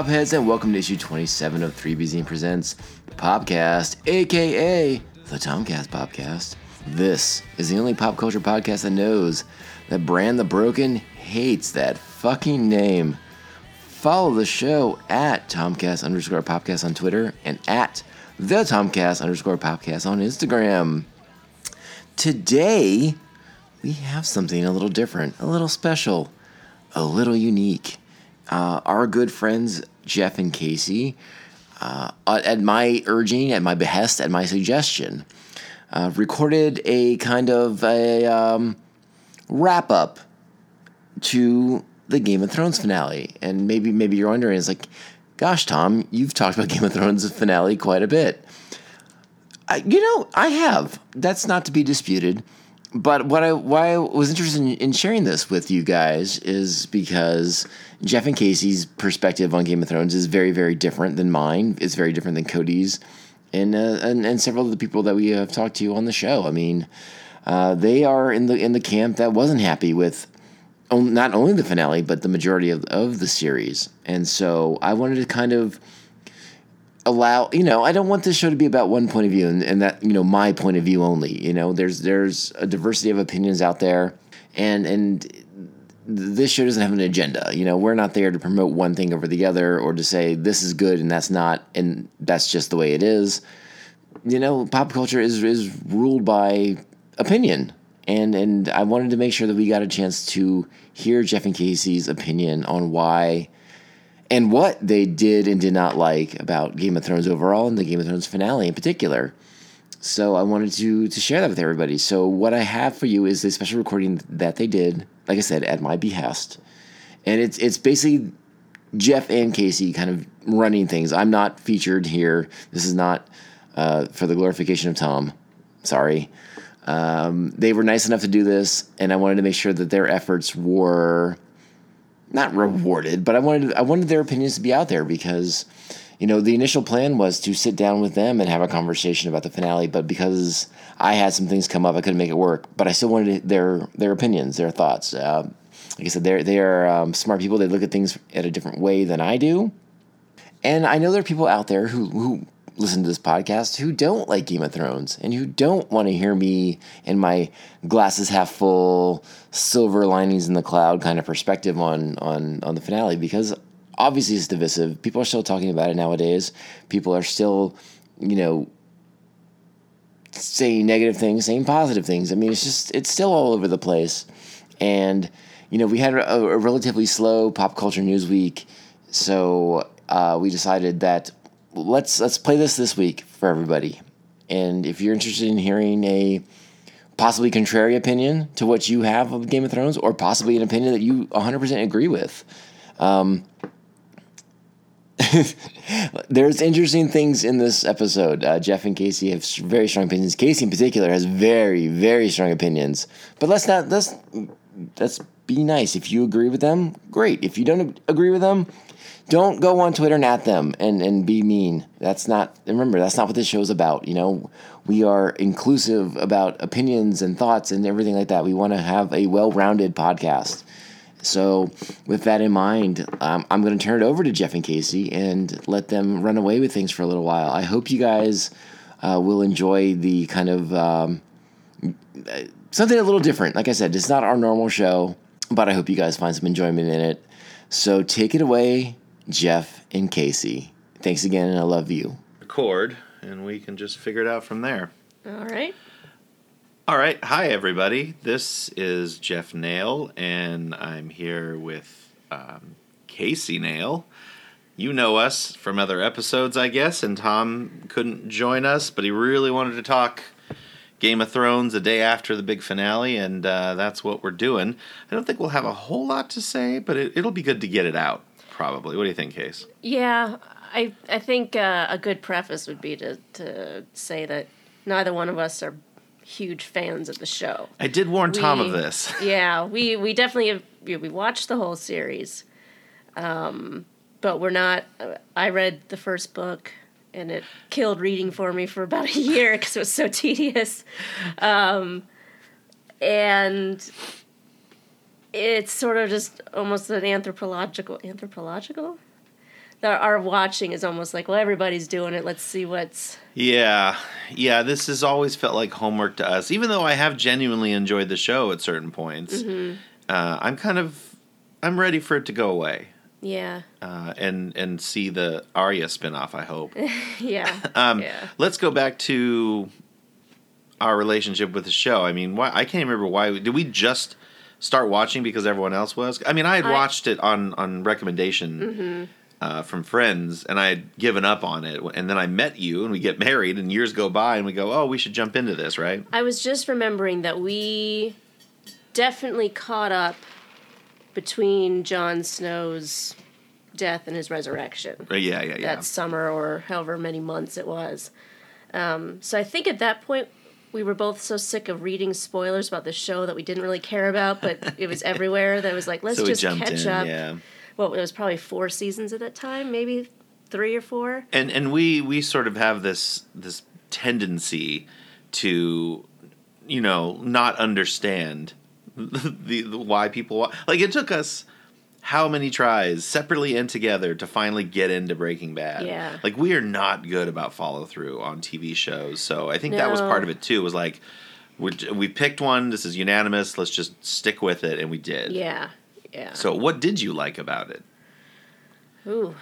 Popheads, and welcome to issue 27 of 3BZ Presents Popcast, aka the Tomcast Popcast. This is the only pop culture podcast that knows that Bran the Broken hates that fucking name. Follow the show at Tomcast underscore Popcast on Twitter and at the Tomcast underscore Popcast on Instagram. Today, we have something a little different, a little special, a little unique. Uh, our good friends Jeff and Casey, uh, at my urging, at my behest, at my suggestion, uh, recorded a kind of a um, wrap up to the Game of Thrones finale. And maybe maybe you're wondering, it's like, gosh, Tom, you've talked about Game of Thrones finale quite a bit. I, you know, I have. That's not to be disputed. But what I why I was interested in, in sharing this with you guys is because Jeff and Casey's perspective on Game of Thrones is very very different than mine. It's very different than Cody's, and uh, and and several of the people that we have talked to on the show. I mean, uh, they are in the in the camp that wasn't happy with not only the finale but the majority of, of the series, and so I wanted to kind of allow you know i don't want this show to be about one point of view and, and that you know my point of view only you know? There's there's a diversity of opinions out there and and this show doesn't have an agenda you know? We're not there to promote one thing over the other or to say this is good and that's not and that's just the way it is. You know pop culture is is ruled by opinion and and i wanted to make sure that we got a chance to hear jeff and casey's opinion on why and what they did and did not like about Game of Thrones overall and the Game of Thrones finale in particular. So I wanted to to share that with everybody. So what I have for you is a special recording that they did, like I said, at my behest, and it's it's basically Jeff and Casey kind of running things. I'm not featured here. This is not uh, for the glorification of Tom. Sorry. Um, they were nice enough to do this, and I wanted to make sure that their efforts were not rewarded, but I wanted I wanted their opinions to be out there because you know the initial plan was to sit down with them and have a conversation about the finale, but because I had some things come up, I couldn't make it work. But I still wanted their their opinions, their thoughts. Uh, like I said, they're they are um, smart people. They look at things at a different way than I do, and I know there are people out there who who listen to this podcast who don't like Game of Thrones and who don't want to hear me in my glasses half full, silver linings in the cloud kind of perspective on on on the finale because obviously it's divisive. People are still talking about it nowadays. People are still, you know, saying negative things, saying positive things. I mean, it's just it's still all over the place. And you know, we had a, a relatively slow pop culture news week, so uh, we decided that let's let's play this this week for everybody. And if you're interested in hearing a possibly contrary opinion to what you have of Game of Thrones, or possibly an opinion that you 100% agree with, um, there's interesting things in this episode. Uh, Jeff and Casey have very strong opinions. Casey, in particular, has very, very strong opinions. But let's not let's let's be nice. If you agree with them, great. If you don't agree with them, don't go on Twitter and at them and, and be mean. That's not, remember, that's not what this show's about. You know, we are inclusive about opinions and thoughts and everything like that. We want to have a well rounded podcast. So, with that in mind, um, I'm going to turn it over to Jeff and Casey and let them run away with things for a little while. I hope you guys uh, will enjoy the kind of um, something a little different. Like I said, it's not our normal show, but I hope you guys find some enjoyment in it. So, take it away, Jeff and Casey. Thanks again, and I love you. Record, and we can just figure it out from there. All right. All right. Hi, everybody. This is Jeff Nail, and I'm here with um, Casey Nail. You know us from other episodes, I guess, and Tom couldn't join us, but he really wanted to talk Game of Thrones a day after the big finale, and uh, that's what we're doing. I don't think we'll have a whole lot to say, but it, it'll be good to get it out probably. What do you think, Case? Yeah, I I think uh, a good preface would be to to say that neither one of us are huge fans of the show. I did warn We- Tom of this. Yeah, we we definitely have, we watched the whole series, um, but we're not. Uh, I read the first book. And it killed reading for me for about a year because it was so tedious. Um, and it's sort of just almost an anthropological anthropological that our watching is almost like, well, everybody's doing it. Let's see what's. Yeah, yeah. This has always felt like homework to us, even though I have genuinely enjoyed the show at certain points. Mm-hmm. Uh, I'm kind of, I'm ready for it to go away. Yeah, Uh, and and see the Arya spinoff. I hope. yeah, Um, yeah. Let's go back to our relationship with the show. I mean, why I can't remember why did we just start watching because everyone else was. I mean, I had I- Mm-hmm. watched it on on recommendation uh, from friends, and I had given up on it. And then I met you, and we get married, and years go by, and we go, "Oh, we should jump into this, right?" I was just remembering that we definitely caught up between Jon Snow's death and his resurrection. Uh, yeah, yeah, yeah. that summer or however many months it was. Um, so I think at that point we were both so sick of reading spoilers about the show that we didn't really care about, but it was everywhere. That was like let's so just catch in, up. yeah. Well, it was probably four seasons at that time, maybe three or four. and and we we sort of have this this tendency to you know not understand the, the why people like it took us how many tries separately and together to finally get into Breaking Bad. Yeah. Like we are not good about follow through on TV shows. So I think that was part of it too was like we we picked one this is unanimous let's just stick with it and we did. Yeah, yeah. So what did you like about it? Ooh,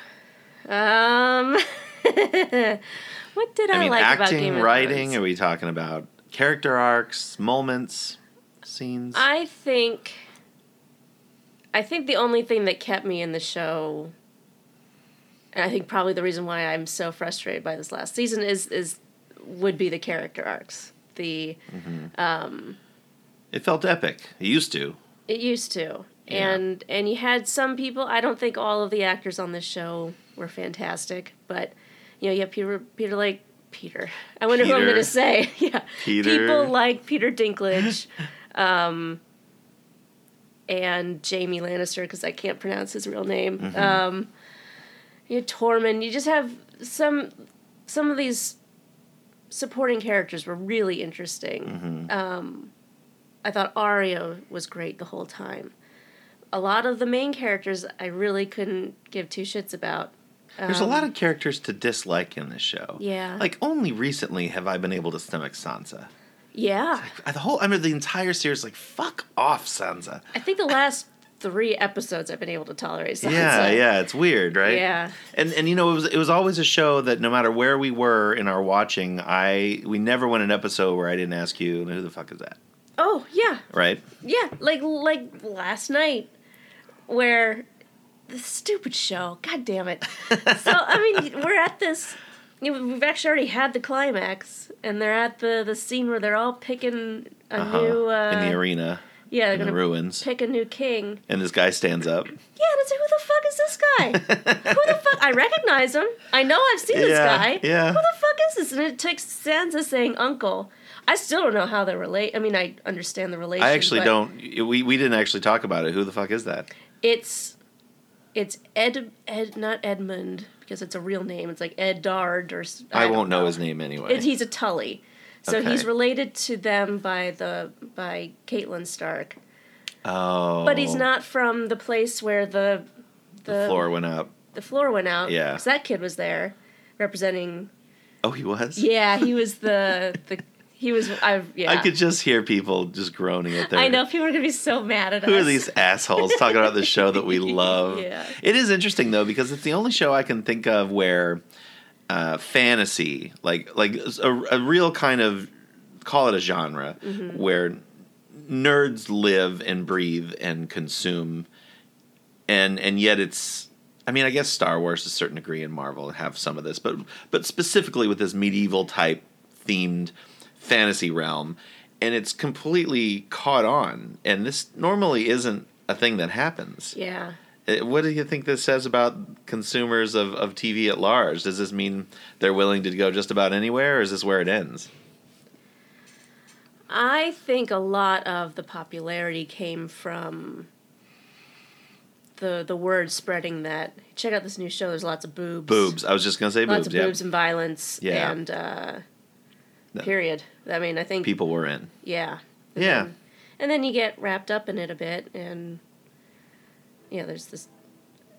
um, what did I, I mean like about acting, writing, are we talking about character arcs, moments, scenes? I think I think the only thing that kept me in the show and I think probably the reason why I'm so frustrated by this last season is is would be the character arcs. The It felt epic. It used to. it used to. Yeah. And and you had some people I don't think all of the actors on this show were fantastic, but you know, you have Peter Peter like Peter. I wonder who I'm gonna say. yeah. Peter. People like Peter Dinklage. um and Jaime Lannister because I can't pronounce his real name. Mm-hmm. Um, you know, Tormund. You just have some some of these supporting characters were really interesting. Mm-hmm. Um, I thought Arya was great the whole time. A lot of the main characters I really couldn't give two shits about. There's a lot of characters to dislike in this show. Um, Yeah. Like only recently have I been able to stomach Sansa. Yeah, The whole I mean the entire series like fuck off Sansa. I think the last three episodes I've been able to tolerate. Sansa. Yeah, yeah, it's weird, right? Yeah. And and you know it was it was always a show that no matter where we were in our watching, I we never went an episode where I didn't ask you who the fuck is that, Oh yeah, right? Yeah, like like last night, where the stupid show. God damn it! so I mean, we're at this. We've actually already had the climax, and they're at the the scene where they're all picking a Uh-huh. new. Uh, in the arena, yeah, they're in the gonna ruins, pick a new king. and this guy stands up. Yeah, and it's like, who the fuck is this guy? who the fuck? I recognize him. I know I've seen this guy. yeah. Who the fuck is this? And it takes Sansa saying uncle. I still don't know how they relate. I mean, I understand the relation. I actually don't. We we didn't actually talk about it. Who the fuck is that? It's it's Ed Ed not Edmund because it's a real name. It's like Ed Dard or I, don't won't know. his name anyway. It, he's a Tully, so Okay. he's related to them by the by Catelyn Stark, oh, but he's not from the place where the the, The floor went up. the floor went out. Yeah. 'cause that kid was there, representing. Oh, he was. Yeah, he was the the he was. I yeah. I could just hear people just groaning at their. I know people are gonna be so mad at Who us. Who are these assholes talking about the show that we love? Yeah. It is interesting though because it's the only show I can think of where uh, fantasy, like like a, a real kind of call it a genre, Mm-hmm. where nerds live and breathe and consume, and and yet it's. I mean, I guess Star Wars to a certain degree and Marvel have some of this, but but specifically with this medieval type themed fantasy realm, and it's completely caught on. And this normally isn't a thing that happens. Yeah. Uh, What do you think this says about consumers of, of TV at large? Does this mean they're willing to go just about anywhere, or is this where it ends? I think a lot of the popularity came from the the word spreading that check out this new show. There's lots of boobs, Boobs. I was just gonna say lots boobs. of Yeah, boobs and violence, Yeah. and uh, No. period. I mean, I think people were in. yeah, And Yeah. then- and then you get wrapped up in it a bit, and yeah, there's this.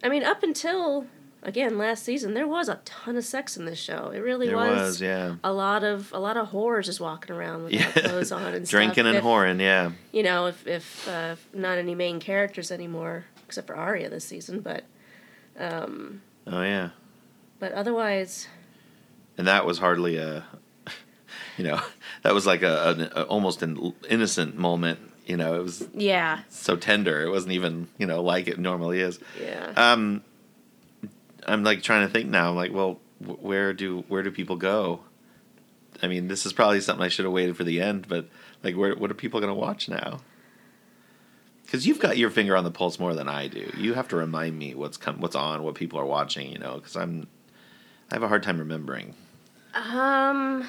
I mean, up until again last season there was a ton of sex in this show. It really There was. was, yeah. A lot of a lot of whores just walking around with Yeah. clothes on and Drinking and If- whoring, yeah. You know, if if uh, not any main characters anymore, except for Arya this season, but Um, Oh yeah. but otherwise, And that was hardly a, you know, that was like a, an a almost an innocent moment. You know, it was yeah, so tender. It wasn't even you know like it normally is. yeah. Um, I'm like trying to think now. I'm like, well, wh- where do where do people go? I mean, this is probably something I should have waited for the end, but like, where what are people going to watch now? Because you've got your finger on the pulse more than I do. You have to remind me what's come, what's on, what people are watching. You know, because I'm, I have a hard time remembering. Um,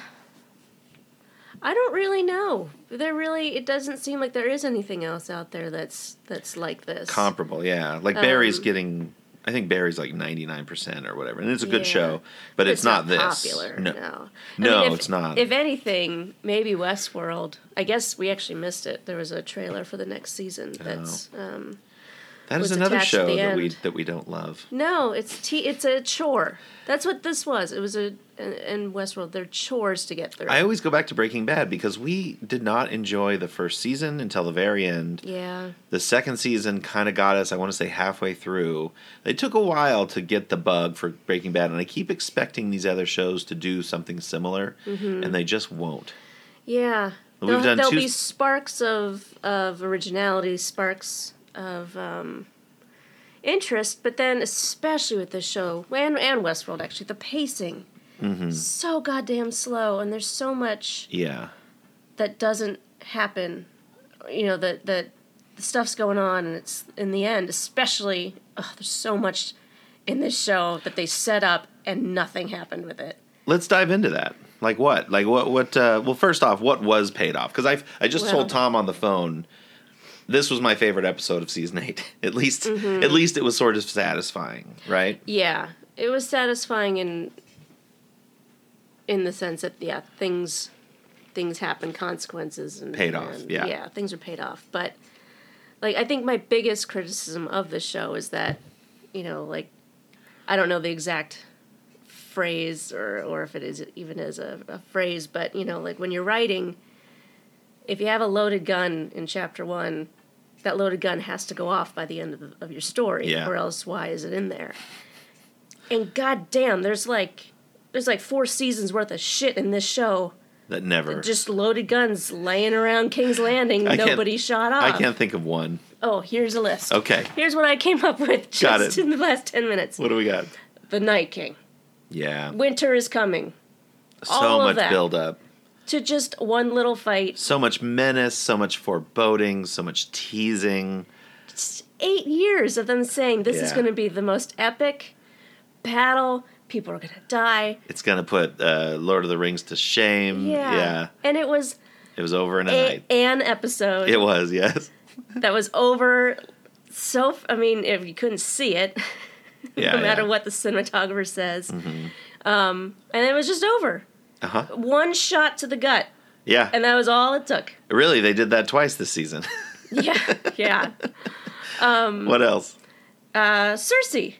I don't really know. There really, it doesn't seem like there is anything else out there that's that's like this. Comparable, yeah. Like Barry's Um, getting, I think Barry's like 99 percent or whatever, and it's a good Yeah. show, but it's, not, this. popular. No, No, No, if, it's not. If anything, maybe Westworld. I guess we actually missed it. There was a trailer for the next season. That's um, that is another show that we that we don't love. no, it's t- it's a chore. That's what this was. It was a in, in Westworld. They're chores to get through. I always go back to Breaking Bad because we did not enjoy the first season until the very end. yeah, The second season kind of got us, I want to say, halfway through. It took a while to get the bug for Breaking Bad, and I keep expecting these other shows to do something similar, Mm-hmm. and they just won't. yeah. We've There'll, done there'll two- be sparks of of originality, sparks of um, interest, but then especially with this show and and Westworld, actually, the pacing Mm-hmm. so goddamn slow, and there's so much Yeah. that doesn't happen. You know that that the stuff's going on, and it's in the end, especially. Oh, there's so much in this show that they set up, and nothing happened with it. Let's dive into that. Like what? Like what? What? Uh, well, first off, what was paid off? Because I I just Well- told Tom on the phone. This was my favorite episode of season eight. At least, Mm-hmm. at least it was sort of satisfying, right? Yeah, it was satisfying in in the sense that yeah, things things happen, consequences and Paid off, and, yeah. yeah, things are paid off. But like, I think my biggest criticism of the show is that you know, like, I don't know the exact phrase or or if it is even as a, a phrase, but you know, like when you're writing, if you have a loaded gun in chapter one. That loaded gun has to go off by the end of, the, of your story, Yeah. or else why is it in there? And goddamn, there's like there's like four seasons worth of shit in this show. That never. Just loaded guns laying around King's Landing, nobody shot off. I can't think of one. Oh, here's a list. Okay. Here's what I came up with just in the last ten minutes. What do we got? The Night King. Yeah. Winter is coming. So much build up. To just one little fight. So much menace, so much foreboding, so much teasing. Just eight years of them saying this is going to be the most epic battle. People are going to die. It's gonna put uh, Lord of the Rings to shame. Yeah. Yeah. And it was It was over in a, a, night. an episode. It was, yes. that was over so I mean if you couldn't see it Yeah. no matter yeah. what the cinematographer says um, and it was just over Uh huh. one shot to the gut Yeah. and that was all it took really, they did that twice this season. yeah yeah Mm. what else? uh, cersei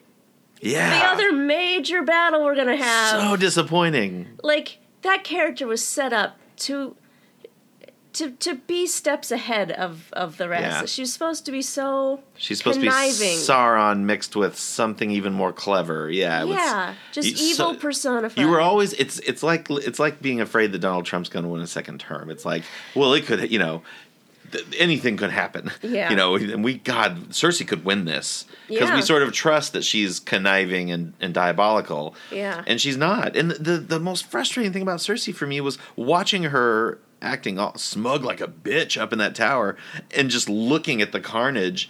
Yeah. the other major battle we're gonna have so disappointing. like that character was set up to to to be steps ahead of of the rest Yeah. she was supposed to be so She's supposed conniving. to be Sauron mixed with something even more clever. Yeah. it was- yeah just you- evil so- personified You were always it's it's like it's like being afraid that Donald Trump's going to win a second term. It's like, well, it could, you know, th- anything could happen. Yeah. You know, and we God, Cersei could win this because Yeah. we sort of trust that she's conniving and, and diabolical. Yeah. And she's not. And the the most frustrating thing about Cersei for me was watching her acting all smug like a bitch up in that tower and just looking at the carnage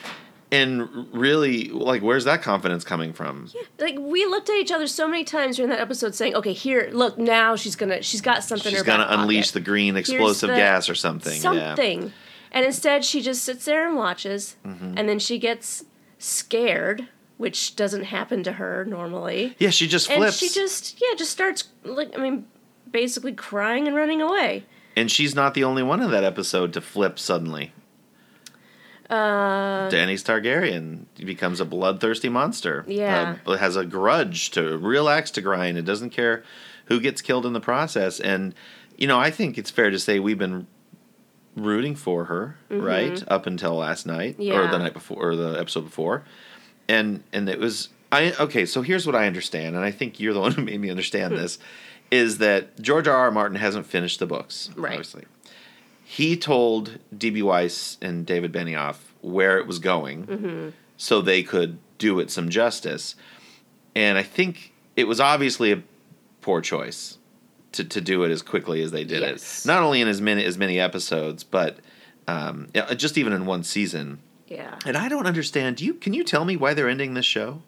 and really like where's that confidence coming from? like we looked at each other so many times during that episode saying okay here look now she's gonna she's got something in She's gonna unleash pocket. the green explosive the- gas or something. Yeah. something and instead she just sits there and watches Mm-hmm. and then she gets scared which doesn't happen to her normally Yeah, she just and flips. she just yeah just starts like i mean basically crying and running away and she's not the only one in that episode to flip suddenly. Uh, Daenerys Targaryen becomes a bloodthirsty monster. Yeah. Uh, has a grudge to real axe to grind. It doesn't care who gets killed in the process. And you know, I think it's fair to say we've been rooting for her, right, up until last night or Mm-hmm. The night before or the episode before. And and it was I okay, so here's what I understand, and I think you're the one who made me understand this, is that George R. R. Martin hasn't finished the books, Right. obviously. He told D.B. Weiss and David Benioff where it was going Mm-hmm. so they could do it some justice. And I think it was obviously a poor choice to, to do it as quickly as they did Yes. it. Not only in as many as many episodes, but um, just even in one season. yeah. And I don't understand. Do you can you tell me why they're ending this show?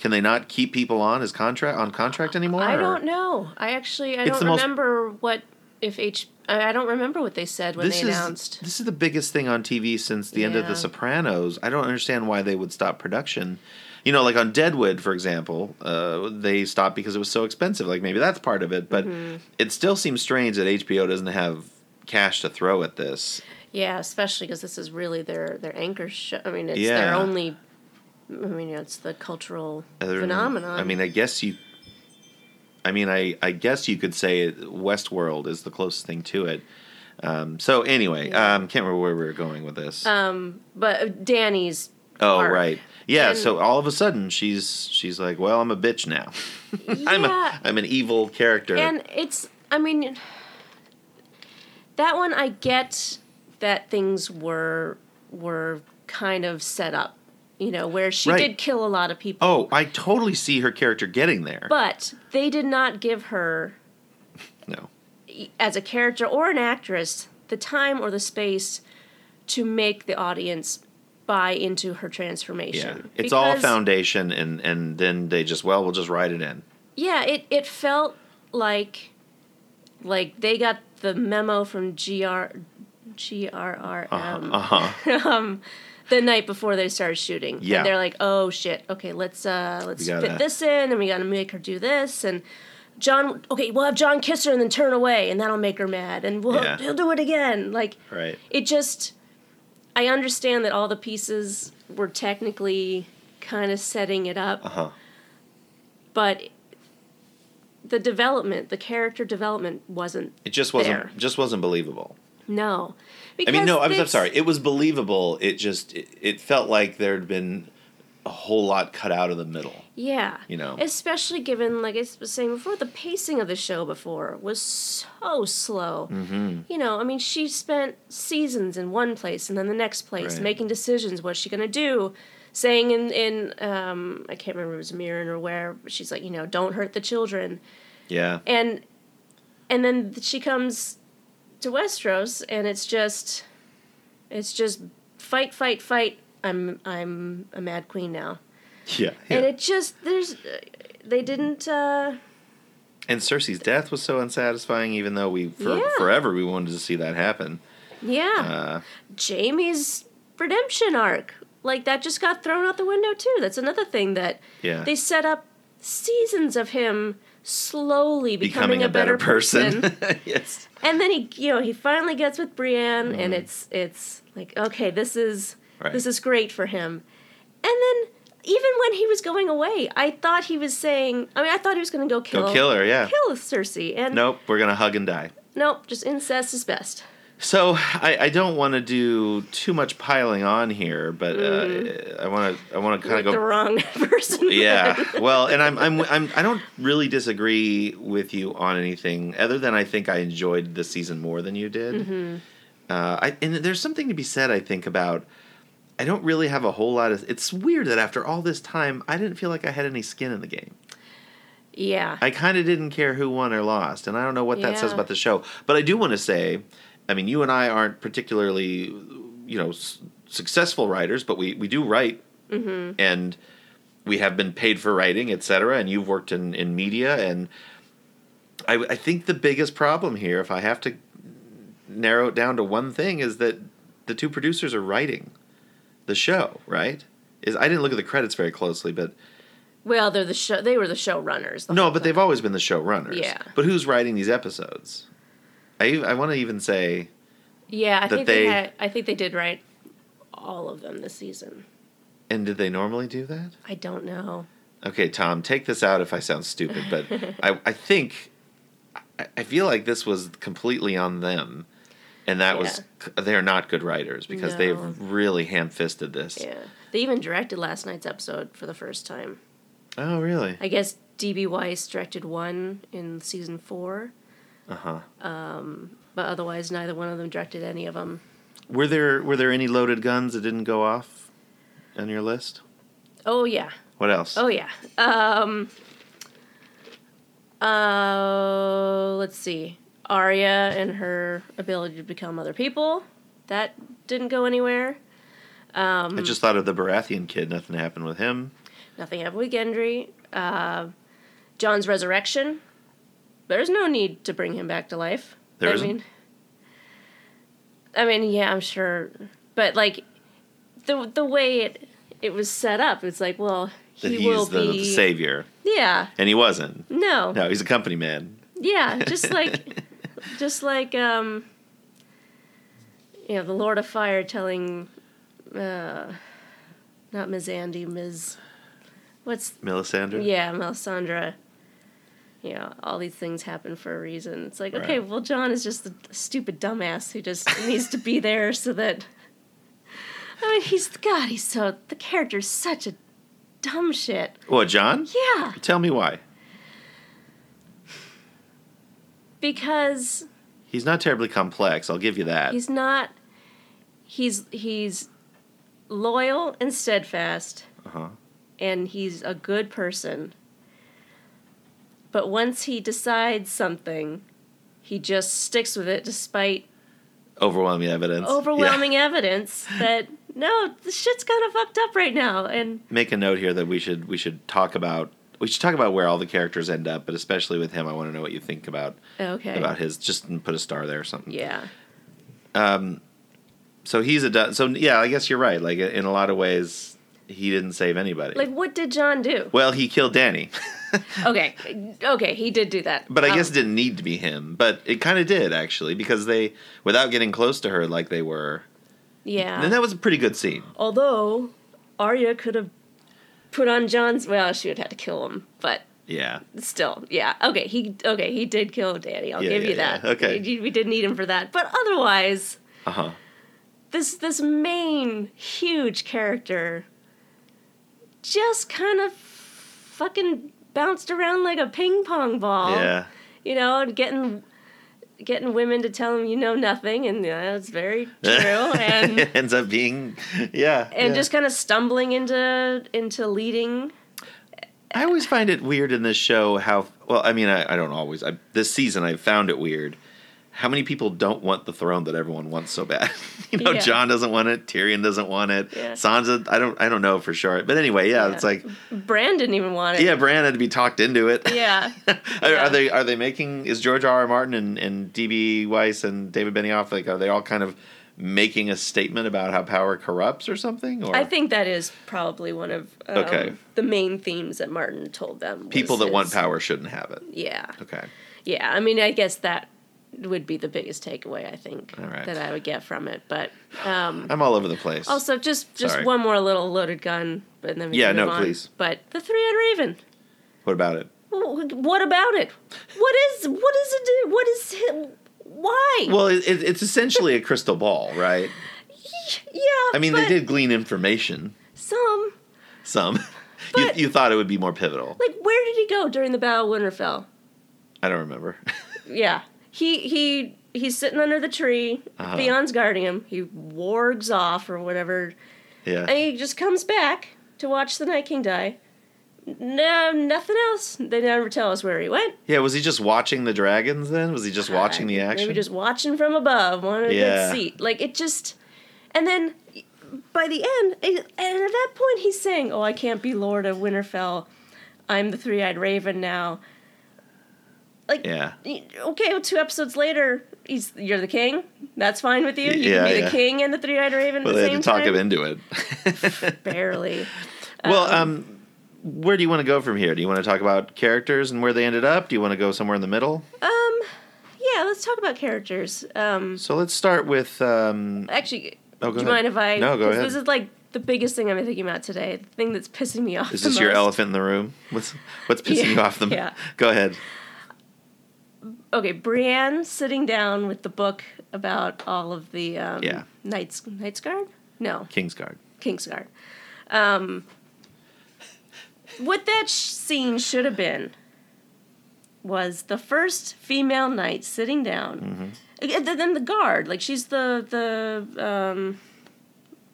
Can they not keep people on as contract on contract anymore? I or- don't know. I actually I It's don't the most- remember what if H. I don't remember what they said when This they is announced. this is the biggest thing on TV since the end of The Sopranos. I don't understand why they would stop production. You know, like on Deadwood, for example, uh, they stopped because it was so expensive. Like maybe that's part of it, but Mm-hmm. it still seems strange that HBO doesn't have cash to throw at this. Yeah, especially because this is really their their anchor show. I mean, it's Yeah. their only. I mean, it's the cultural Other than- phenomenon. I mean, I guess you. I mean, I, I guess you could say Westworld is the closest thing to it. Um, so anyway, Yeah. um, can't remember where we were going with this. um, but Danny's. oh arc. right, yeah. And- so all of a sudden she's she's like, well, I'm a bitch now. I'm Yeah. a I'm an evil character. And it's, I mean, that one I get that things were were kind of set up, you know, where she Right. did kill a lot of people. oh, I totally see her character getting there. But they did not give her, no, as a character or an actress, the time or the space to make the audience buy into her transformation. yeah, it's all foundation, and and then they just well, we'll just write it in. Yeah, it, it felt like like they got the memo from GR GRRM Uh huh. the night before they started shooting. Yeah. And they're like, "Oh shit. Okay, let's uh let's gotta- fit this in and we got to make her do this and Jon okay, we'll have Jon kiss her and then turn away and that'll make her mad and we'll Yeah. he'll do it again." Like right. it just I understand that all the pieces were technically kind of setting it up Uh huh. but the development, the character development wasn't It just wasn't There. just wasn't believable. no. I mean, no, I'm, I'm sorry. It was believable. It just it, it felt like there'd been a whole lot cut out of the middle. Yeah. You know. Especially given, like I was saying before, the pacing of the show before was so slow. Mm-hmm. You know, I mean, she spent seasons in one place and then the next place, Right. making decisions. What's she going to do? Saying in, in um, I can't remember if it was Meereen or where, she's like, you know, don't hurt the children. Yeah. and and then she comes to Westeros, and it's just, it's just fight, fight, fight. I'm I'm a mad queen now, Yeah. and it just there's, they didn't. uh And Cersei's death was so unsatisfying, even though we for Yeah. forever we wanted to see that happen. Yeah, Uh, Jaime's redemption arc, like that, just got thrown out the window too. That's another thing that yeah. they set up seasons of him slowly becoming, Becoming a better person. yes. and then he you know he finally gets with Brienne and it's it's like okay this is Mm-hmm. Right. this is great for him and then even when he was going away I thought he was saying I mean I thought he was going to go kill Go kill her. Yeah. kill Cersei and Nope. We're gonna hug and die. nope just incest is best So I, I don't want to do too much piling on here, but uh, I want to I want to kind of the go. wrong person Yeah. Well, and I'm, I'm I'm I don't really disagree with you on anything other than I think I enjoyed the season more than you did. Mm-hmm. Uh, I, and there's something to be said, I think, about. I don't really have a whole lot of. It's weird that after all this time, I didn't feel like I had any skin in the game. yeah I kind of didn't care who won or lost, and I don't know what that says about the show. But I do want to say, I mean, you and I aren't particularly, you know, s- successful writers, but we we do write, Mm-hmm. and we have been paid for writing, etc. And you've worked in in media, and I I think the biggest problem here, if I have to narrow it down to one thing, is that the two producers are writing the show, right? Is I didn't look at the credits very closely, but well they're the show they were the showrunners the no, but they've always been the showrunners. Yeah. But who's writing these episodes? I I want to even say yeah I that think they- they, had, I think they did write all of them this season. And did they normally do that? I don't know. Okay, Tom, take this out if I sound stupid, but I, I think I, I feel like this was completely on them, and that was they're not good writers because No. they've really ham-fisted this. Yeah. They even directed last night's episode for the first time. Oh, really? I guess DB Weiss directed one in season four, Uh huh. Um, but otherwise neither one of them directed any of them. Were there were there any loaded guns that didn't go off on your list? Oh yeah. What else? Oh yeah. Um uh let's see. Arya and her ability to become other people. That didn't go anywhere. Um I just thought of the Baratheon kid. Nothing happened with him. nothing happened with Gendry. Uh Jon's resurrection. There's no need to bring him back to life. There I isn't? mean I mean, yeah, I'm sure but like the the way it it was set up, it's like, well, That he he's will the, be the savior, Yeah. and he wasn't. No. No, he's a company man. Yeah, just like just like um you know, the Lord of Fire telling uh not Ms. Andy, Ms. What's Melisandre. yeah, Melisandre. You know, all these things happen for a reason. It's like, okay, well, Jon is just a stupid dumbass who just needs to be there so that. I mean, he's God. He's so the character's such a dumb shit. What, Jon? Yeah, Tell me why. because He's not terribly complex. I'll give you that. He's not. He's he's loyal and steadfast, Uh-huh. and he's a good person. But once he decides something, he just sticks with it despite Overwhelming evidence. overwhelming evidence that no, the shit's kind of fucked up right now. And Make a note here that we should we should talk about we should talk about where all the characters end up, but especially with him, I want to know what you think about okay, about his. Just put a star there or something. yeah, Um. So he's a so yeah. I guess you're right. Like in a lot of ways, he didn't save anybody. like what did Jon do? well, he killed Danny, Okay, okay, he did do that. but I Um, guess it didn't need to be him. But it kind of did actually because they, without getting close to her like they were, yeah. and that was a pretty good scene. Although Arya could have put on Jon's. Well, she would have had to kill him, but Yeah. still, yeah. Okay, he okay he did kill Danny. I'll Yeah, give yeah, you that. yeah. Okay. we, we did need him for that, but otherwise, Uh huh. this this main huge character just kind of fucking bounced around like a ping pong ball. Yeah. you know, and getting getting women to tell him you know nothing, and yeah, that's very true, and. it ends up being, yeah. and yeah. just kind of stumbling into into leading. I always find it weird in this show how well I mean I, I don't always I, this season I found it weird how many people don't want the throne that everyone wants so bad you know Yeah. Jon doesn't want it Tyrion doesn't want it Yeah. Sansa I don't I don't know for sure but anyway yeah, Yeah. it's like Bran didn't even want it. yeah Bran had to be talked into it Yeah. are, are they are they making is George R R Martin and, and DB Weiss and David Benioff like are they all kind of making a statement about how power corrupts or something or I think that is probably one of um, Okay. the main themes that Martin told them. people that want power shouldn't have it Yeah. okay Yeah. I mean, I guess that would be the biggest takeaway I think right. that I would get from it. But um, I'm all over the place also, just just Sorry. one more little loaded gun, but then we Yeah, no, on. please. But the three-eyed raven. what about it What about it? What is what is it? What is it? Why? Well, it, it, it's essentially a crystal ball, right? yeah. I mean, they did glean information. some. Some. you, you thought it would be more pivotal. Like, where did he go during the Battle of Winterfell? I don't remember. Yeah, he he he's sitting under the tree. Uh-huh. Theon's guarding him. He wargs off or whatever, yeah. and he just comes back to watch the Night King die. No, nothing else. They never tell us where he went. yeah, was he just watching the dragons then? Was he just watching the Uh, action? Maybe just watching from above, wanted a Yeah. good seat. Like it just, and then by the end, and at that point, he's saying, "Oh, I can't be Lord of Winterfell. I'm the three-eyed Raven now." Like, Yeah. okay, well, two episodes later, he's you're the king. That's fine with you. You Yeah, can be yeah. the king and the three-eyed Raven Well, at they the had same to talk time. him into it. Barely. well, um, where do you want to go from here? Do you want to talk about characters and where they ended up? Do you want to go somewhere in the middle? Um, yeah. Let's talk about characters. Um, So let's start with. Um, actually, Oh, Do you ahead. mind if I? No, go ahead. This is like the biggest thing I'm thinking about today. The thing that's pissing me off. Is this your most. elephant in the room? What's what's pissing Yeah, you off? The yeah. Go ahead. Okay, Brienne sitting down with the book about all of the um, Yeah. Knights Knights Guard. No, Kingsguard. Kingsguard. Um, what that sh- scene should have been was the first female knight sitting down, and then the guard. Like she's the the um,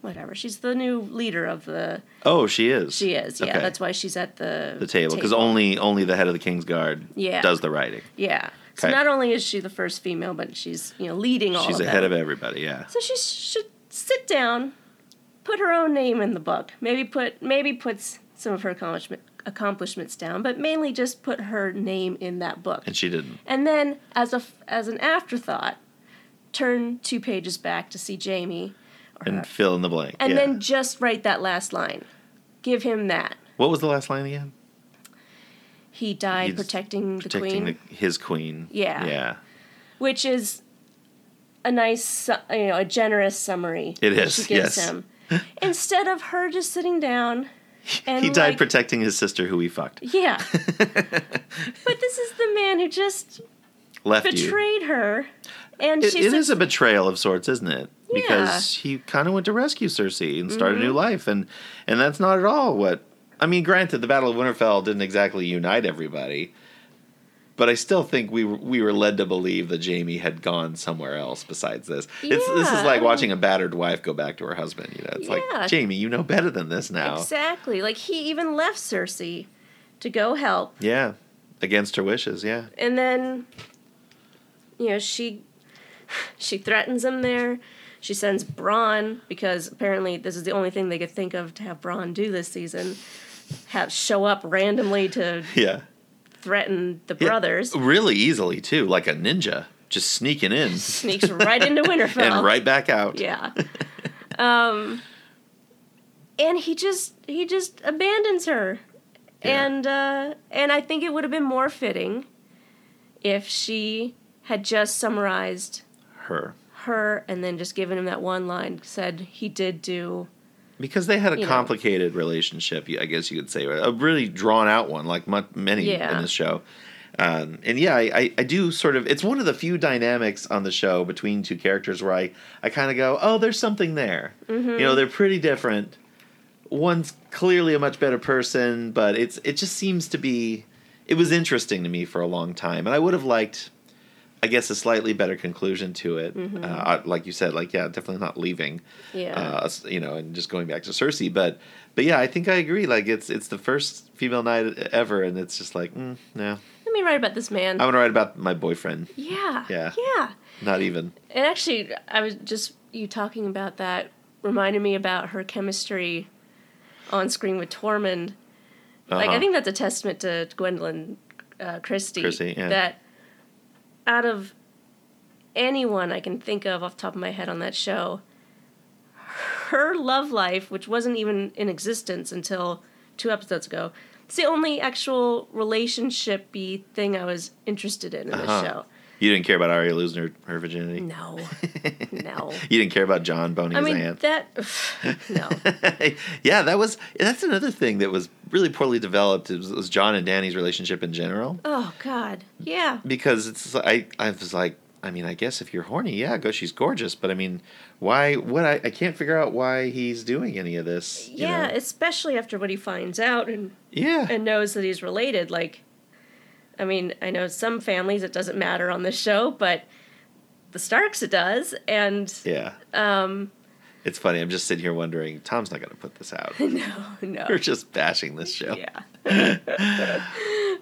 whatever. She's the new leader of the. Oh, she is. She is. Yeah, Okay. that's why she's at the the table because only only the head of the Kingsguard Yeah. does the writing. Yeah. So not only is she the first female, but she's you know leading all. She's of ahead of everybody. Yeah. So she should sit down, put her own name in the book. Maybe put maybe puts some of her accomplishment, accomplishments down, but mainly just put her name in that book. And she didn't. And then as a as an afterthought, turn two pages back to see Jaime, And her, fill in the blank. and yeah. then just write that last line. Give him that. what was the last line again? He died He's protecting the Protecting queen, the, his queen. Yeah. Yeah. which is a nice, you know, a generous summary. It is, She gives yes. him instead of her just sitting down. And he died like, protecting his sister, who he fucked. Yeah. but this is the man who just Left you. betrayed her, and It, she's it is a betrayal of sorts, isn't it? Yeah. Because he kind of went to rescue Cersei and start a Mm-hmm. new life, and and that's not at all what. I mean, granted, the Battle of Winterfell didn't exactly unite everybody, but I still think we were, we were led to believe that Jaime had gone somewhere else besides this. It's this is like watching a battered wife go back to her husband. You know, it's Yeah. like Jaime, you know better than this now. exactly like he even left Cersei to go help, Yeah, against her wishes. Yeah, and then you know she she threatens him there. She sends Bronn because apparently this is the only thing they could think of to have Bronn do this season. Have show up randomly to yeah. threaten the Yeah, brothers. really easily too, like a ninja, just sneaking in Sneaks right into Winterfell. and right back out. Yeah. Um and he just he just abandons her. Yeah. And uh and I think it would have been more fitting if she had just summarized Her. her and then just given him that one line said he did do Because they had a You know. complicated relationship, I guess you could say, a really drawn out one, like many Yeah. in this show. Um, and yeah, I, I, I do sort of. It's one of the few dynamics on the show between two characters where I, I kind of go, oh, there's something there. Mm-hmm. You know, they're pretty different. One's clearly a much better person, but it's it just seems to be. It was interesting to me for a long time, and I would have liked, I guess, a slightly better conclusion to it. Mm-hmm. Uh, like you said, like yeah, definitely not leaving yeah. uh, you know, and just going back to Cersei. But but yeah, I think I agree. Like it's it's the first female knight ever, and it's just like mm, no. Let me write about this man. I'm gonna write about my boyfriend. yeah. Yeah. Yeah. Not even. And actually, I was just you talking about that reminded me about her chemistry on screen with Tormund. Like I Uh-huh. think that's a testament to Gwendoline uh, Christie. Christie, yeah. That out of anyone I can think of off the top of my head on that show, her love life, which wasn't even in existence until two episodes ago, it's the only actual relationship-y thing I was interested in in Uh-huh. this show. You didn't care about Arya losing her, her virginity. No, no. You didn't care about Jon boning I his mean aunt. that. no. yeah, that was that's another thing that was really poorly developed. It was, was Jon and Danny's relationship in general. Oh God. Yeah. because it's I I was like I mean I guess if you're horny yeah go she's gorgeous but I mean why what I, I can't figure out why he's doing any of this you Yeah, know? especially after what he finds out and yeah and knows that he's related. Like, I mean, I know some families it doesn't matter on this show, but the Starks it does, and yeah um, it's funny I'm just sitting here wondering Tom's not going to put this out no, no, we're just bashing this show yeah.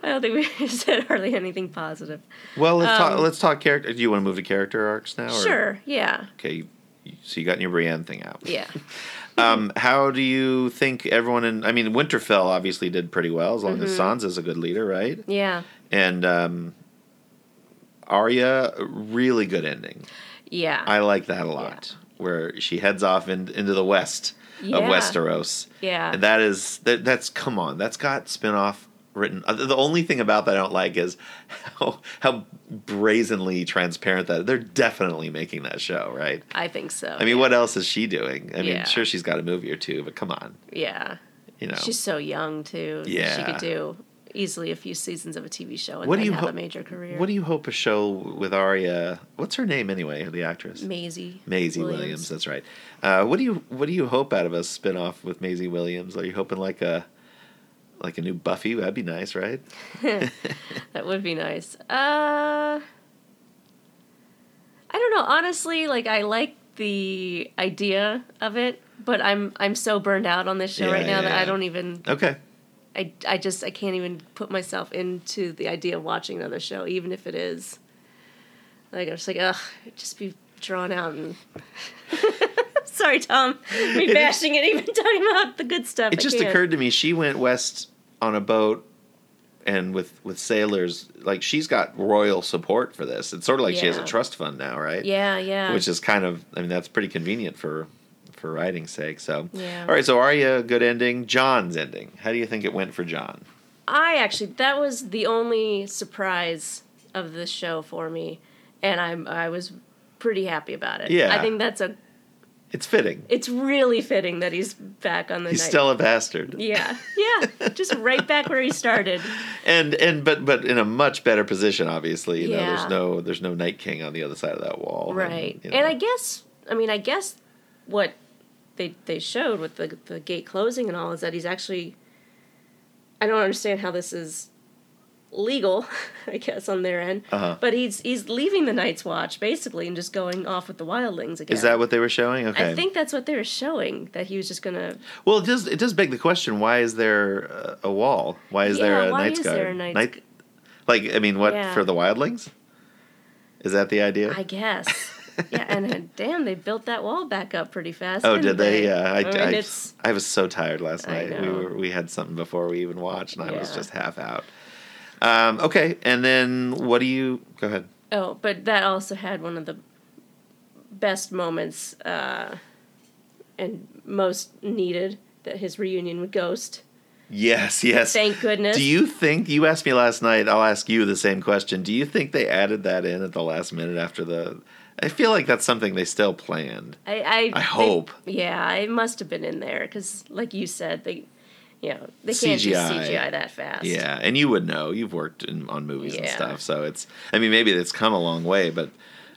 I don't think we said hardly anything positive. well let's talk Um, let's talk character do you want to move to character arcs now or? Sure, yeah, okay so you got your Brienne thing out yeah. um how do you think everyone in I mean Winterfell obviously did pretty well as long as Mm-hmm. Sansa's a good leader right Yeah, and um Arya really good ending yeah, I like that a lot. Where she heads off in, into the west Yeah. of Westeros. yeah. And that is that that's come on, that's got spin-off written. uh, The only thing about that I don't like is how how brazenly transparent that they're definitely making that show, right? I think so. I mean, what else is she doing? I mean, Yeah. sure she's got a movie or two, but come on, Yeah. you know. She's so young too. Yeah. She could do easily a few seasons of a TV show and What do you have ho- a major career. What do you hope a show with Arya? What's her name anyway? The actress Maisie. Maisie Williams. That's right. Uh, what do you What do you hope out of a spin off with Maisie Williams? Are you hoping like a like a new Buffy? That'd be nice, right? That would be nice. Uh I don't know. Honestly, like I like the idea of it, but I'm I'm so burned out on this show Yeah, right now yeah, that I don't even Okay. I, I just I can't even put myself into the idea of watching another show, even if it is like I'm just like ugh, just be drawn out and. Sorry, Tom. Me It- bashing it, even talking about the good stuff. It I just can't. occurred to me she went west on a boat and with with sailors like she's got royal support for this. It's sort of like she has a trust fund now, right? Yeah, yeah. Which is kind of I mean that's pretty convenient for for writing's sake. So Yeah. all right, so Arya good ending, Jon's ending. How do you think it went for Jon? I actually that was the only surprise of this show for me, and I'm I was pretty happy about it. Yeah. I think that's a It's fitting. it's really fitting that he's back on the He's night. still a bastard. yeah, yeah, just right back where he started. And and but but in a much better position obviously. You know, Yeah. there's no there's no Night King on the other side of that wall. and, Right, you and. I guess I mean I guess what they they showed with the the gate closing and all is that he's actually. I don't understand how this is legal, I guess on their end. Uh-huh. But he's he's leaving the Night's Watch basically and just going off with the wildlings again. Is that what they were showing? Okay. I think that's what they were showing that he was just gonna. Well, it does. It does beg the question: Why is there a wall? Why is there a why Knight's is Guard? there a Knight's- Night, like I mean, what Yeah. for the wildlings? Is that the idea? I guess. Yeah, and uh, damn, they built that wall back up pretty fast. oh, did they? Yeah, I, I mean, I, it's I was so tired last I night. We were we had something before we even watched, and I was just half out. Um, okay, and then what do you? Go ahead. oh, but that also had one of the best moments uh, and most needed that his reunion with Ghost. Yes, yes. Thank goodness. Do you think you asked me last night? I'll ask you the same question. Do you think they added that in at the last minute after the? I feel like that's something they still planned. I I, I hope. They, yeah, it must have been in there because, like you said, they, you know, they can't just CGI. CGI that fast. Yeah, and you would know. You've worked in, on movies and stuff, so it's. I mean, maybe it's come a long way, but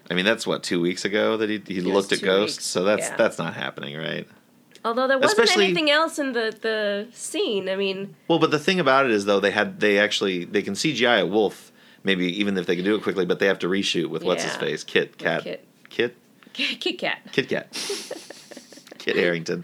I mean, that's what two weeks ago that he he looked at ghosts. weeks. So that's Yeah. that's not happening, right? Although there wasn't Especially- anything else in the the scene. I mean, Well, but the thing about it is though they had they actually they can CGI a wolf maybe even if they can do it quickly, but they have to reshoot with what's his face Kit Cat Kit. Kit Kit Kat. Kit Kat Kit Harington.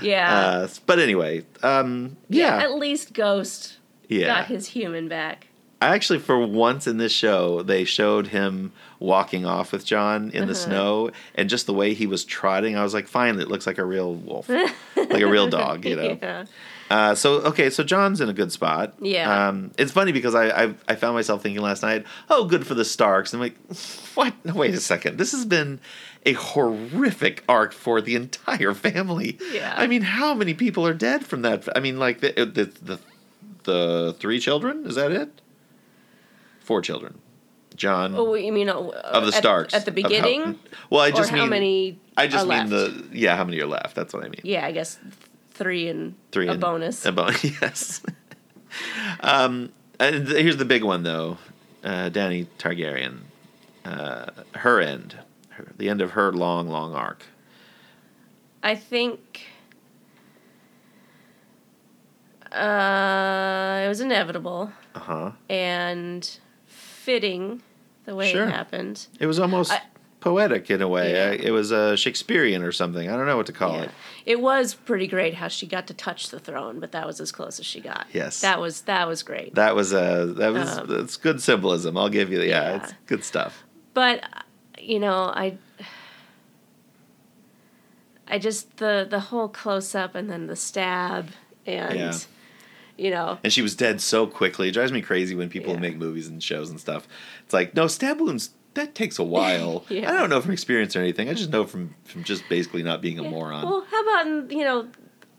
Yeah. Uh, but anyway, um, yeah, At least Ghost yeah. got his human back. I actually, for once in this show, they showed him walking off with Jon in the Uh-huh. snow, and just the way he was trotting, I was like, "Fine, it looks like a real wolf, like a real dog," you know. Yeah. Uh, so okay, so Jon's in a good spot. Yeah. Um, it's funny because I, I I found myself thinking last night, "Oh, good for the Starks." I'm like, "What? No, wait a second. This has been a horrific arc for the entire family. Yeah. I mean, how many people are dead from that? I mean, like the the the, the three children. Is that it? Four children. Jon Oh, you mean uh, of the at- Starks at, the of how- beginning? well, I or just how mean many? I just mean left? the yeah. How many are left? That's what I mean. Yeah, I guess three and Three a and- bonus. A bonus, yes. um, and here's the big one, though. Uh, Dany Targaryen, uh, her end, her, the end of her long, long arc. I think uh, it was inevitable Uh huh. and fitting the way Sure. it happened. It was almost I- poetic in a way. Yeah. Uh, it was uh, Shakespearean or something. I don't know what to call Yeah. it. It was pretty great how she got to touch the throne, but that was as close as she got. Yes. That was that was great. That was uh, that was Um, that's good symbolism. I'll give you. Yeah, yeah. it's good stuff. but you know, I I just the the whole close up and then the stab and. You know, And she was dead so quickly. It drives me crazy when people Yeah. make movies and shows and stuff. It's like, no, stab wounds, that takes a while. Yeah. I don't know from experience or anything. I just know from, from just basically not being a moron. Well, how about you know,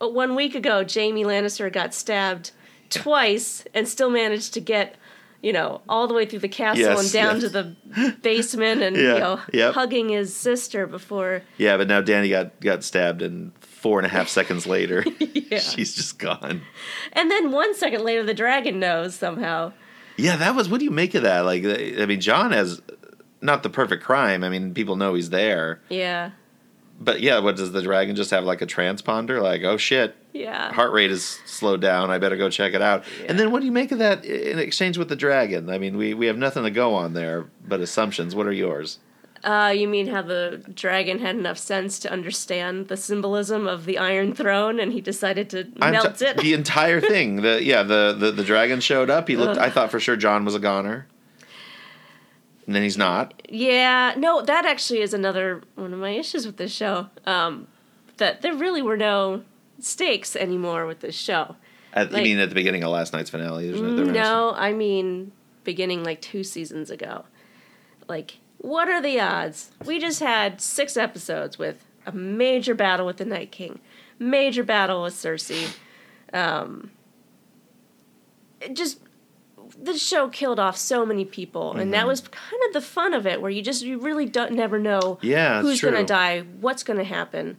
uh, one week ago, Jaime Lannister got stabbed twice and still managed to get, you know, all the way through the castle Yes, and down yes. to the basement and Yeah, you know yep. hugging his sister before. Yeah, but now Dany got got stabbed, and four and a half seconds later, Yeah. she's just gone. And then one second later, the dragon knows somehow. Yeah, that was. What do you make of that? Like, I mean, Jon has not the perfect crime. I mean, people know he's there, Yeah. But yeah, what does the dragon just have like a transponder? Like, oh shit, Yeah. heart rate is slowed down. I better go check it out. Yeah. And then what do you make of that in exchange with the dragon? I mean, we we have nothing to go on there but assumptions. What are yours? Uh, you mean how the dragon had enough sense to understand the symbolism of the Iron Throne, and he decided to I'm melt t- it? The entire thing. The yeah, the, the the dragon showed up. He looked. I thought for sure Jon was a goner. And then he's not. Yeah, no, that actually is another one of my issues with this show. Um, that there really were no stakes anymore with this show. At, Like- you mean at the beginning of last night's finale? There's no, there No, I mean beginning like two seasons ago. Like, what are the odds? We just had six episodes with a major battle with the Night King, major battle with Cersei. Um, just the show killed off so many people, and Mm-hmm. that was kind of the fun of it, where you just you really don't never know Yeah, who's gonna die, what's gonna happen.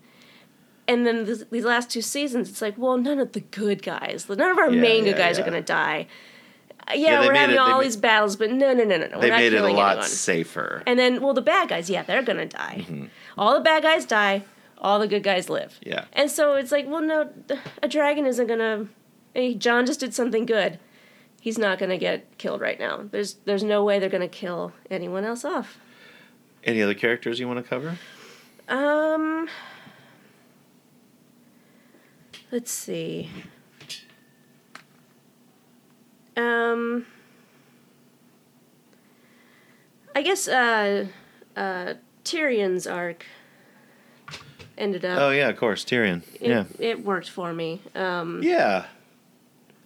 And then these last two seasons, it's like, well, none of the good guys, none of our Yeah, main good guys are gonna die. Uh, Yeah, we're having it- all ma- these battles, but no, no, no, no, no. They made it a lot anyone. safer. And then, well, the bad guys, yeah, they're gonna die. Mm-hmm. All the bad guys die. All the good guys live. Yeah. And so it's like, well, no, a dragon isn't gonna. Jon just did something good. He's not gonna get killed right now. There's there's no way they're gonna kill anyone else off. Any other characters you want to cover? Um. Let's see. Um. I guess uh, uh, Tyrion's arc ended up. Oh yeah, of course, Tyrion. it, yeah. it worked for me. Um, Yeah.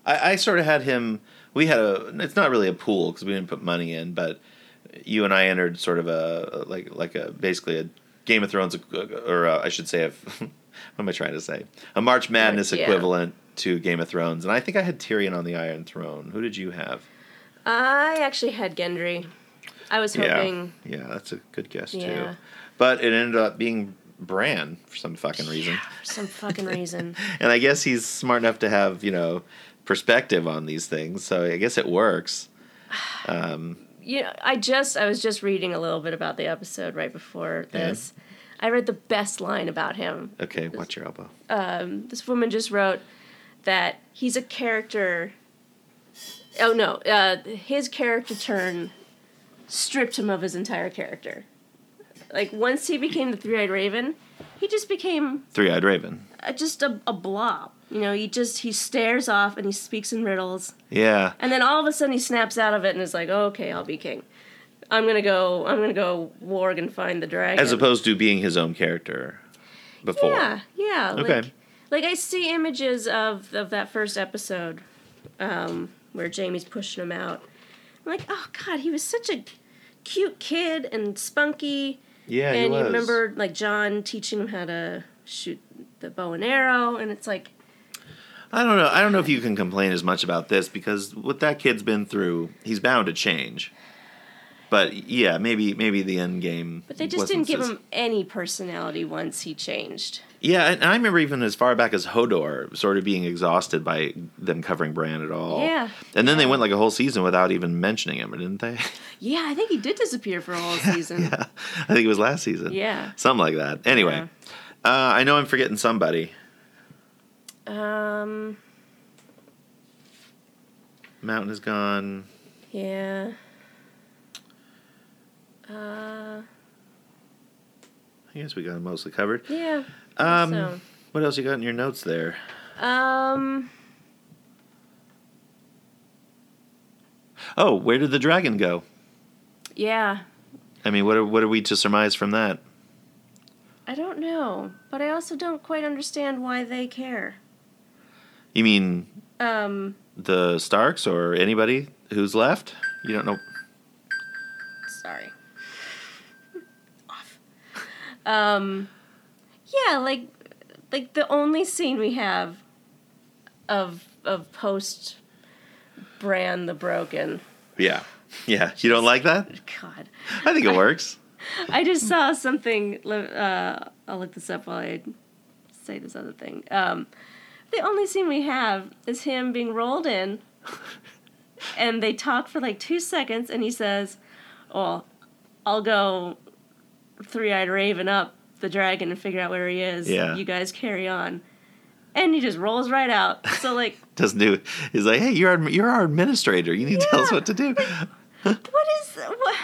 I, I sort of had him. We had a. It's not really a pool because we didn't put money in, but you and I entered sort of a like like a basically a Game of Thrones or uh, I should say a, what am I trying to say? A March Madness Yeah. equivalent to Game of Thrones, and I think I had Tyrion on the Iron Throne. Who did you have? I actually had Gendry. I was hoping. Yeah, yeah, that's a good guess too. Yeah. But it ended up being Bran for some fucking reason. For some fucking reason. and I guess he's smart enough to have you know perspective on these things, so I guess it works. Um, you know, I just I was just reading a little bit about the episode right before this. I read the best line about him. okay, watch your elbow. Um, this woman just wrote that he's a character. Oh no, uh, his character turn stripped him of his entire character. Like once he became the three-eyed raven, he just became Three Eyed Raven. uh, just a, a blob. You know, he just he stares off and he speaks in riddles. Yeah, And then all of a sudden he snaps out of it and is like, oh, "Okay, I'll be king. I'm gonna go. I'm gonna go warg and find the dragon." as opposed to being his own character before. Yeah, yeah. Okay. Like, like I see images of of that first episode, um, where Jaime's pushing him out. I'm like, oh god, he was such a cute kid and spunky. Yeah, he and you remember like Jon teaching him how to shoot the bow and arrow, and it's like, I don't know. I don't know if you can complain as much about this because what that kid's been through, he's bound to change. But yeah, maybe maybe the end game. but they just didn't give him any personality once he changed. Yeah, and I remember even as far back as Hodor sort of being exhausted by them covering Bran at all. Yeah, And then they went like a whole season without even mentioning him, didn't they? Yeah, I think he did disappear for a whole season. yeah. I think it was last season. Yeah. Something like that. Anyway, uh, I know I'm forgetting somebody. Um. Mountain is gone. Yeah. Uh. I guess we got him mostly covered. Yeah. Um, so. What else you got in your notes there? Um. Oh, where did the dragon go? Yeah. I mean, what are, what are we to surmise from that? I don't know, but I also don't quite understand why they care. You mean Um. the Starks or anybody who's left? You don't know. Sorry. Off. Um. Yeah, like, like the only scene we have of of post Bran the Broken. Yeah. Yeah. You don't like that? God. I think it works. I just saw something. Uh, I'll look this up while I say this other thing. Um, the only scene we have is him being rolled in, and they talk for like two seconds, and he says, "Well, I'll go three-eyed raven up the dragon and figure out where he is. Yeah. You guys carry on." And he just rolls right out. So like, Doesn't do. He's like, hey, you're our, you're our administrator. You need to tell us what to do. what is what?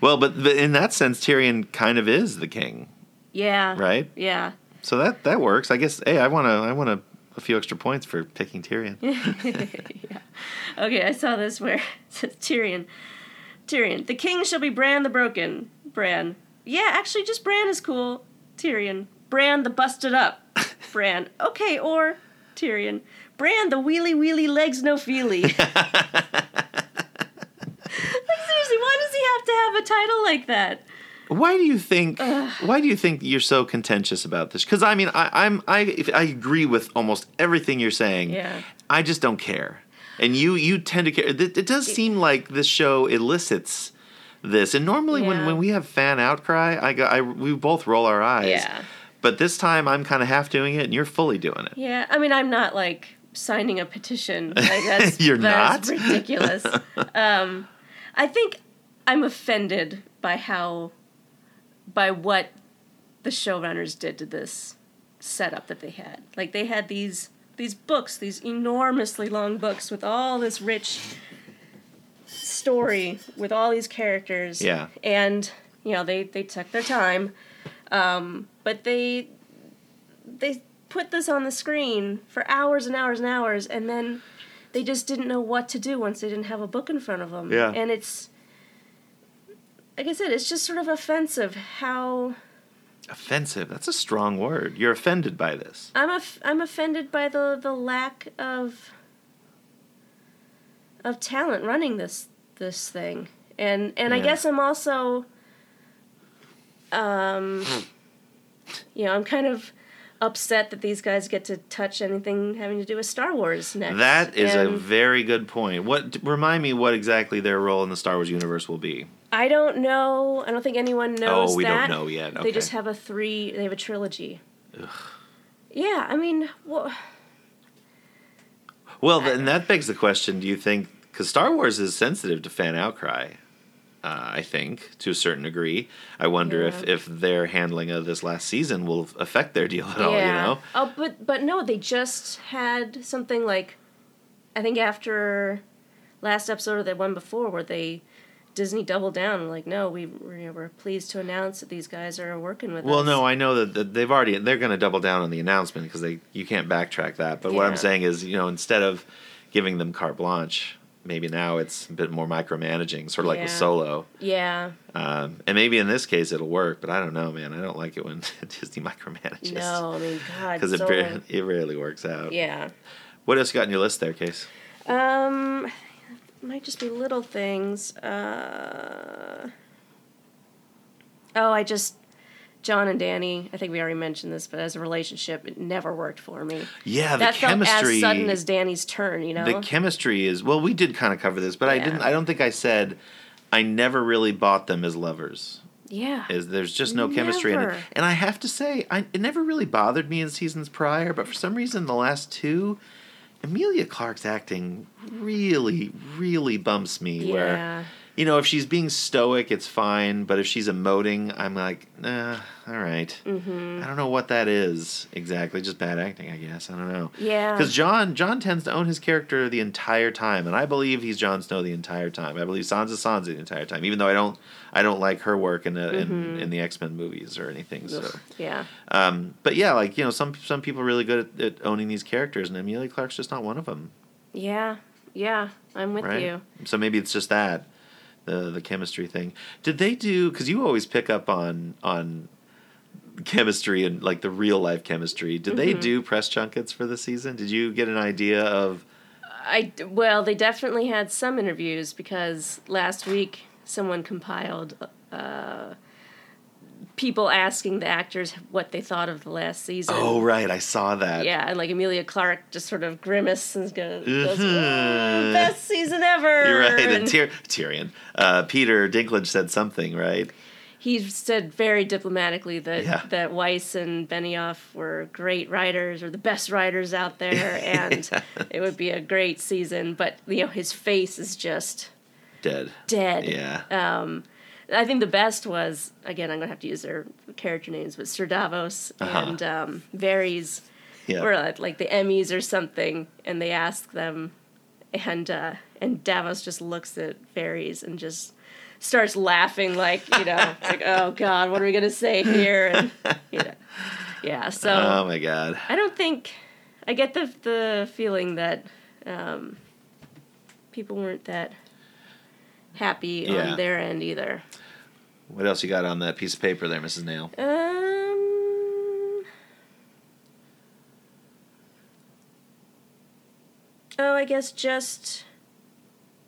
Well, but, in that sense, Tyrion kind of is the king, Yeah. right? Yeah. So that that works. I guess. Hey, I want to. I want a, few extra points for picking Tyrion. Okay, I saw this where it says Tyrion. Tyrion, the king shall be Bran the Broken. Bran. Yeah, actually, just Bran is cool. Tyrion. Bran the busted up. Bran. Okay, or Tyrion. Bran the wheelie wheelie legs no feely. like, seriously, why does he have to have a title like that? Why do you think? Why do you think you're so contentious about this? Because I mean, I, I'm I I agree with almost everything you're saying. Yeah. I just don't care, and you you tend to care. It, it does seem like this show elicits this, and normally when, when we have fan outcry, I go I we both roll our eyes. Yeah. But this time I'm kind of half doing it, and you're fully doing it. Yeah, I mean, I'm not like signing a petition. Like, that's, You're that's not? ridiculous. um, I think I'm offended by how, by what the showrunners did to this setup that they had. Like they had these these books, these enormously long books with all this rich story with all these characters. Yeah. And you know they they took their time, um, but they they put this on the screen for hours and hours and hours, and then they just didn't know what to do once they didn't have a book in front of them. Yeah. And it's like I said, it's just sort of offensive how Offensive. That's a strong word. You're offended by this. I'm aff- I'm offended by the the lack of of talent running this this thing, and and I guess I'm also, um, you know, I'm kind of upset that these guys get to touch anything having to do with Star Wars next. That is a very good point. What remind me what exactly their role in the Star Wars universe will be? I don't know. I don't think anyone knows. Oh, we don't that. know yet. They just have a three. They have a trilogy. Yeah, I mean, well, Well, then that begs the question: Do you think because Star Wars is sensitive to fan outcry? Uh, I think to a certain degree. I wonder if Yeah. if their handling of this last season will affect their deal at all. You know? Oh, but but no, they just had something like, I think after last episode or the one before, where they Disney doubled down like, no, we we're, we're pleased to announce that these guys are working with Well, us. Well, no, I know that, that they've already they're going to double down on the announcement because they you can't backtrack that. But what I'm saying is, you know, instead of giving them carte blanche, maybe now it's a bit more micromanaging, sort of like with Solo. Yeah. Um, and maybe in this case it'll work, but I don't know, man. I don't like it when Disney micromanages. No, I mean, God. because it it rarely works out. yeah. What else you got on your list there, Case? Um, might just be little things. Uh, oh, I just Jon and Dany. I think we already mentioned this, but as a relationship, it never worked for me. Yeah, the that felt chemistry. as sudden as Dany's turn. You know. the chemistry is well. We did kind of cover this, but I didn't. I don't think I said. I never really bought them as lovers. yeah. Is there's just no chemistry in it, and I have to say, I, it never really bothered me in seasons prior, but for some reason, the last two, Emilia Clarke's acting really, really bumps me. Where Yeah. You know, if she's being stoic, it's fine. But if she's emoting, I'm like, nah, all right. Mm-hmm. I don't know what that is exactly. Just bad acting, I guess. I don't know. Yeah. Because Jon, Jon tends to own his character the entire time, and I believe he's Jon Snow the entire time. I believe Sansa Sansa the entire time, even though I don't, I don't like her work in the in, in the X Men movies or anything. So, Yeah. um, but yeah, like you know, some some people are really good at, at owning these characters, and Emilia Clarke's just not one of them, Yeah. Yeah. I'm with right? you. So maybe it's just that the the chemistry thing. Did they do? Because you always pick up on on chemistry and like the real life chemistry. Did they Mm-hmm. do press junkets for the season? Did you get an idea of? I well, they definitely had some interviews because last week someone compiled uh, people asking the actors what they thought of the last season. Oh right, I saw that. Yeah, and like Emilia Clarke just sort of grimaces and goes, Mhm. "Oh, best season ever. You're right. And And Tyr- Tyrion, uh, Peter Dinklage said something, right? he said very diplomatically that Yeah. that Weiss and Benioff were great writers or the best writers out there, and it would be a great season. But you know, his face is just Dead. dead. Yeah. Um, I think the best was again. I'm gonna have to use their character names, but Sir Davos Uh-huh. and um, Varys yeah. were at like the Emmys or something, and they ask them, and uh, and Davos just looks at Varys and just starts laughing like you know, like oh god, what are we gonna say here? And you know, yeah. So oh my god. I don't think I get the the feeling that um, people weren't that happy Yeah. on their end either. What else you got on that piece of paper there, Mrs. Nail? Um. Oh, I guess just.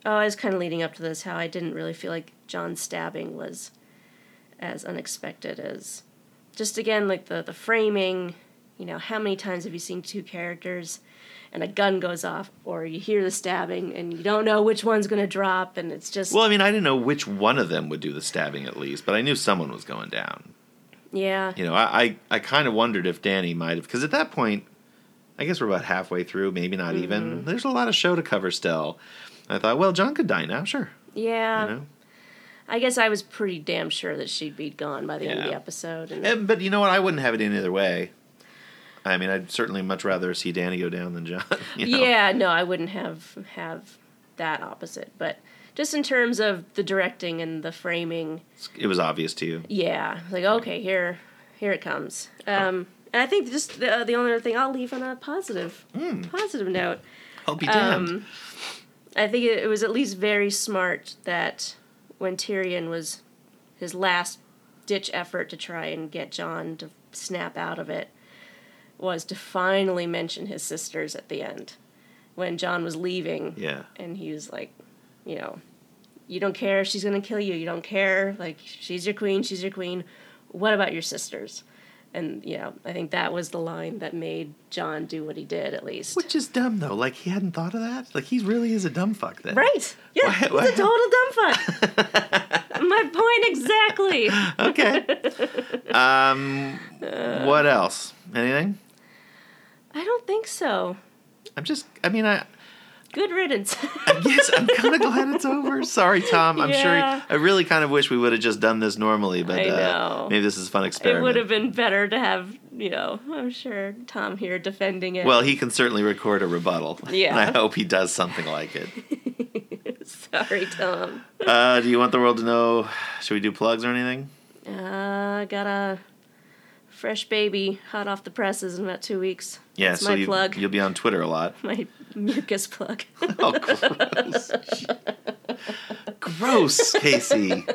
Oh, I was kind of leading up to this how I didn't really feel like Jon's stabbing was as unexpected as. Just again, like the, the framing, you know, how many times have you seen two characters and a gun goes off, or you hear the stabbing and you don't know which one's going to drop, and it's just. Well, I mean, I didn't know which one of them would do the stabbing at least, but I knew someone was going down. yeah. You know, I I, I kind of wondered if Dany might have, because at that point, I guess we're about halfway through, maybe not even. Mm-hmm. There's a lot of show to cover still. I thought, well, Jon could die now, sure. Yeah. You know, I guess I was pretty damn sure that she'd be gone by the end of the episode. And Eh, but you know what? I wouldn't have it any other way. I mean, I'd certainly much rather see Dany go down than Jon. you know? yeah, no, I wouldn't have have that opposite. But just in terms of the directing and the framing, It was obvious to you. yeah, like okay, here, here it comes. Um, and I think just the the only other thing I'll leave on a positive, positive note. I'll be damned. Um, I think it, it was at least very smart that when Tyrion was his last ditch effort to try and get Jon to snap out of it was to finally mention his sisters at the end when Jon was leaving yeah. and he was like, you know, you don't care if she's gonna kill you. You don't care. Like she's your queen. She's your queen. What about your sisters? And you know, I think that was the line that made Jon do what he did. At least, Which is dumb though. Like he hadn't thought of that. Like he really is a dumb fuck then. right? Yeah, Why- he's why- a total dumb fuck. My point exactly. Okay. um, what else? Anything? I don't think so. I'm just. I mean, I. Good riddance. I guess I'm kind of glad it's over. Sorry, Tom. I'm Yeah. sure. I really kind of wish we would have just done this normally, but I uh, maybe this is a fun experiment. it would have been better to have, you know, I'm sure Tom here defending it. Well, he can certainly record a rebuttal. Yeah. And I hope he does something like it. sorry, Tom. Uh, do you want the world to know? Should we do plugs or anything? Uh, got a fresh baby hot off the presses in about two weeks. Yeah, That's so my you, plug. you'll be on Twitter a lot. My mucus plug. Oh, gross. gross, Casey.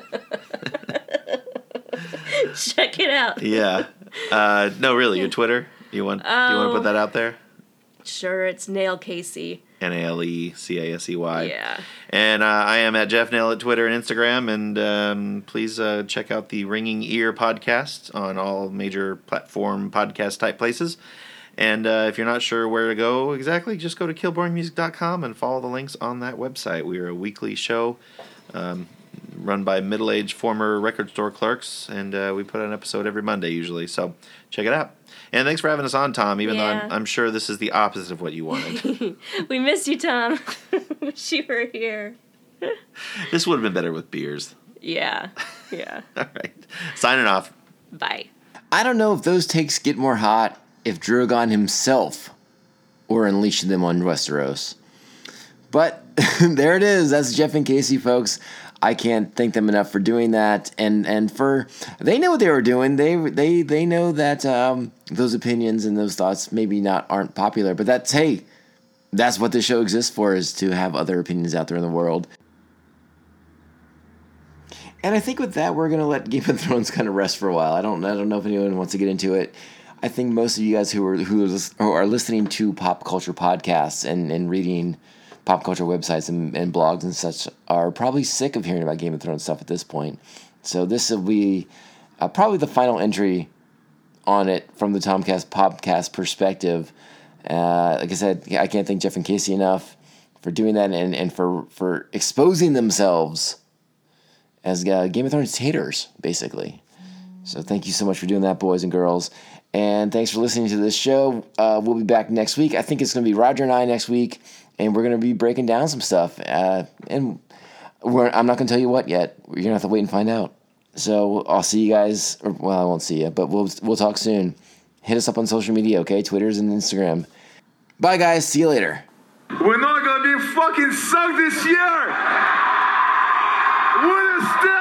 Check it out. Yeah. Uh, no, really, your Twitter. You want? Do you want to Oh. put that out there? Sure, it's Nail Casey. N a l e c a s e y. Yeah. And uh, I am at Jeff Nail at Twitter and Instagram. And um, please uh, check out the Ringing Ear podcast on all major platform podcast type places. And uh, if you're not sure where to go exactly, just go to killboringmusic.com and follow the links on that website. We are a weekly show um, run by middle aged former record store clerks, and uh, we put out an episode every Monday usually. So check it out. And thanks for having us on, Tom, even though I'm, I'm sure this is the opposite of what you wanted. We miss you, Tom. Wish you were here. this would have been better with beers. Yeah. Yeah. All right. Signing off. Bye. I don't know if those takes get more hot if Drogon himself were unleashing them on Westeros. But there it is. That's Jeff and Casey, folks. I can't thank them enough for doing that, and and for they know what they were doing. They they they know that um, those opinions and those thoughts maybe not aren't popular, but that's hey, that's what the show exists for is to have other opinions out there in the world. And I think with that, we're gonna let Game of Thrones kind of rest for a while. I don't, I don't know if anyone wants to get into it. I think most of you guys who are who are, listening to pop culture podcasts and, and reading pop culture websites and, and blogs and such are probably sick of hearing about Game of Thrones stuff at this point. So this will be uh, probably the final entry on it from the Tomcast podcast perspective. Uh, like I said, I can't thank Jeff and Casey enough for doing that and, and for, for exposing themselves as uh, Game of Thrones haters, basically. So thank you so much for doing that, boys and girls. And thanks for listening to this show. Uh, we'll be back next week. I think it's going to be Roger and I next week, and we're going to be breaking down some stuff. Uh, and I'm not going to tell you what yet. You're going to have to wait and find out. So I'll see you guys. Or, well, I won't see you, but we'll we'll talk soon. Hit us up on social media, okay? Twitter's and Instagram. Bye, guys. See you later. We're not gonna be fucking sucked this year. We're champions.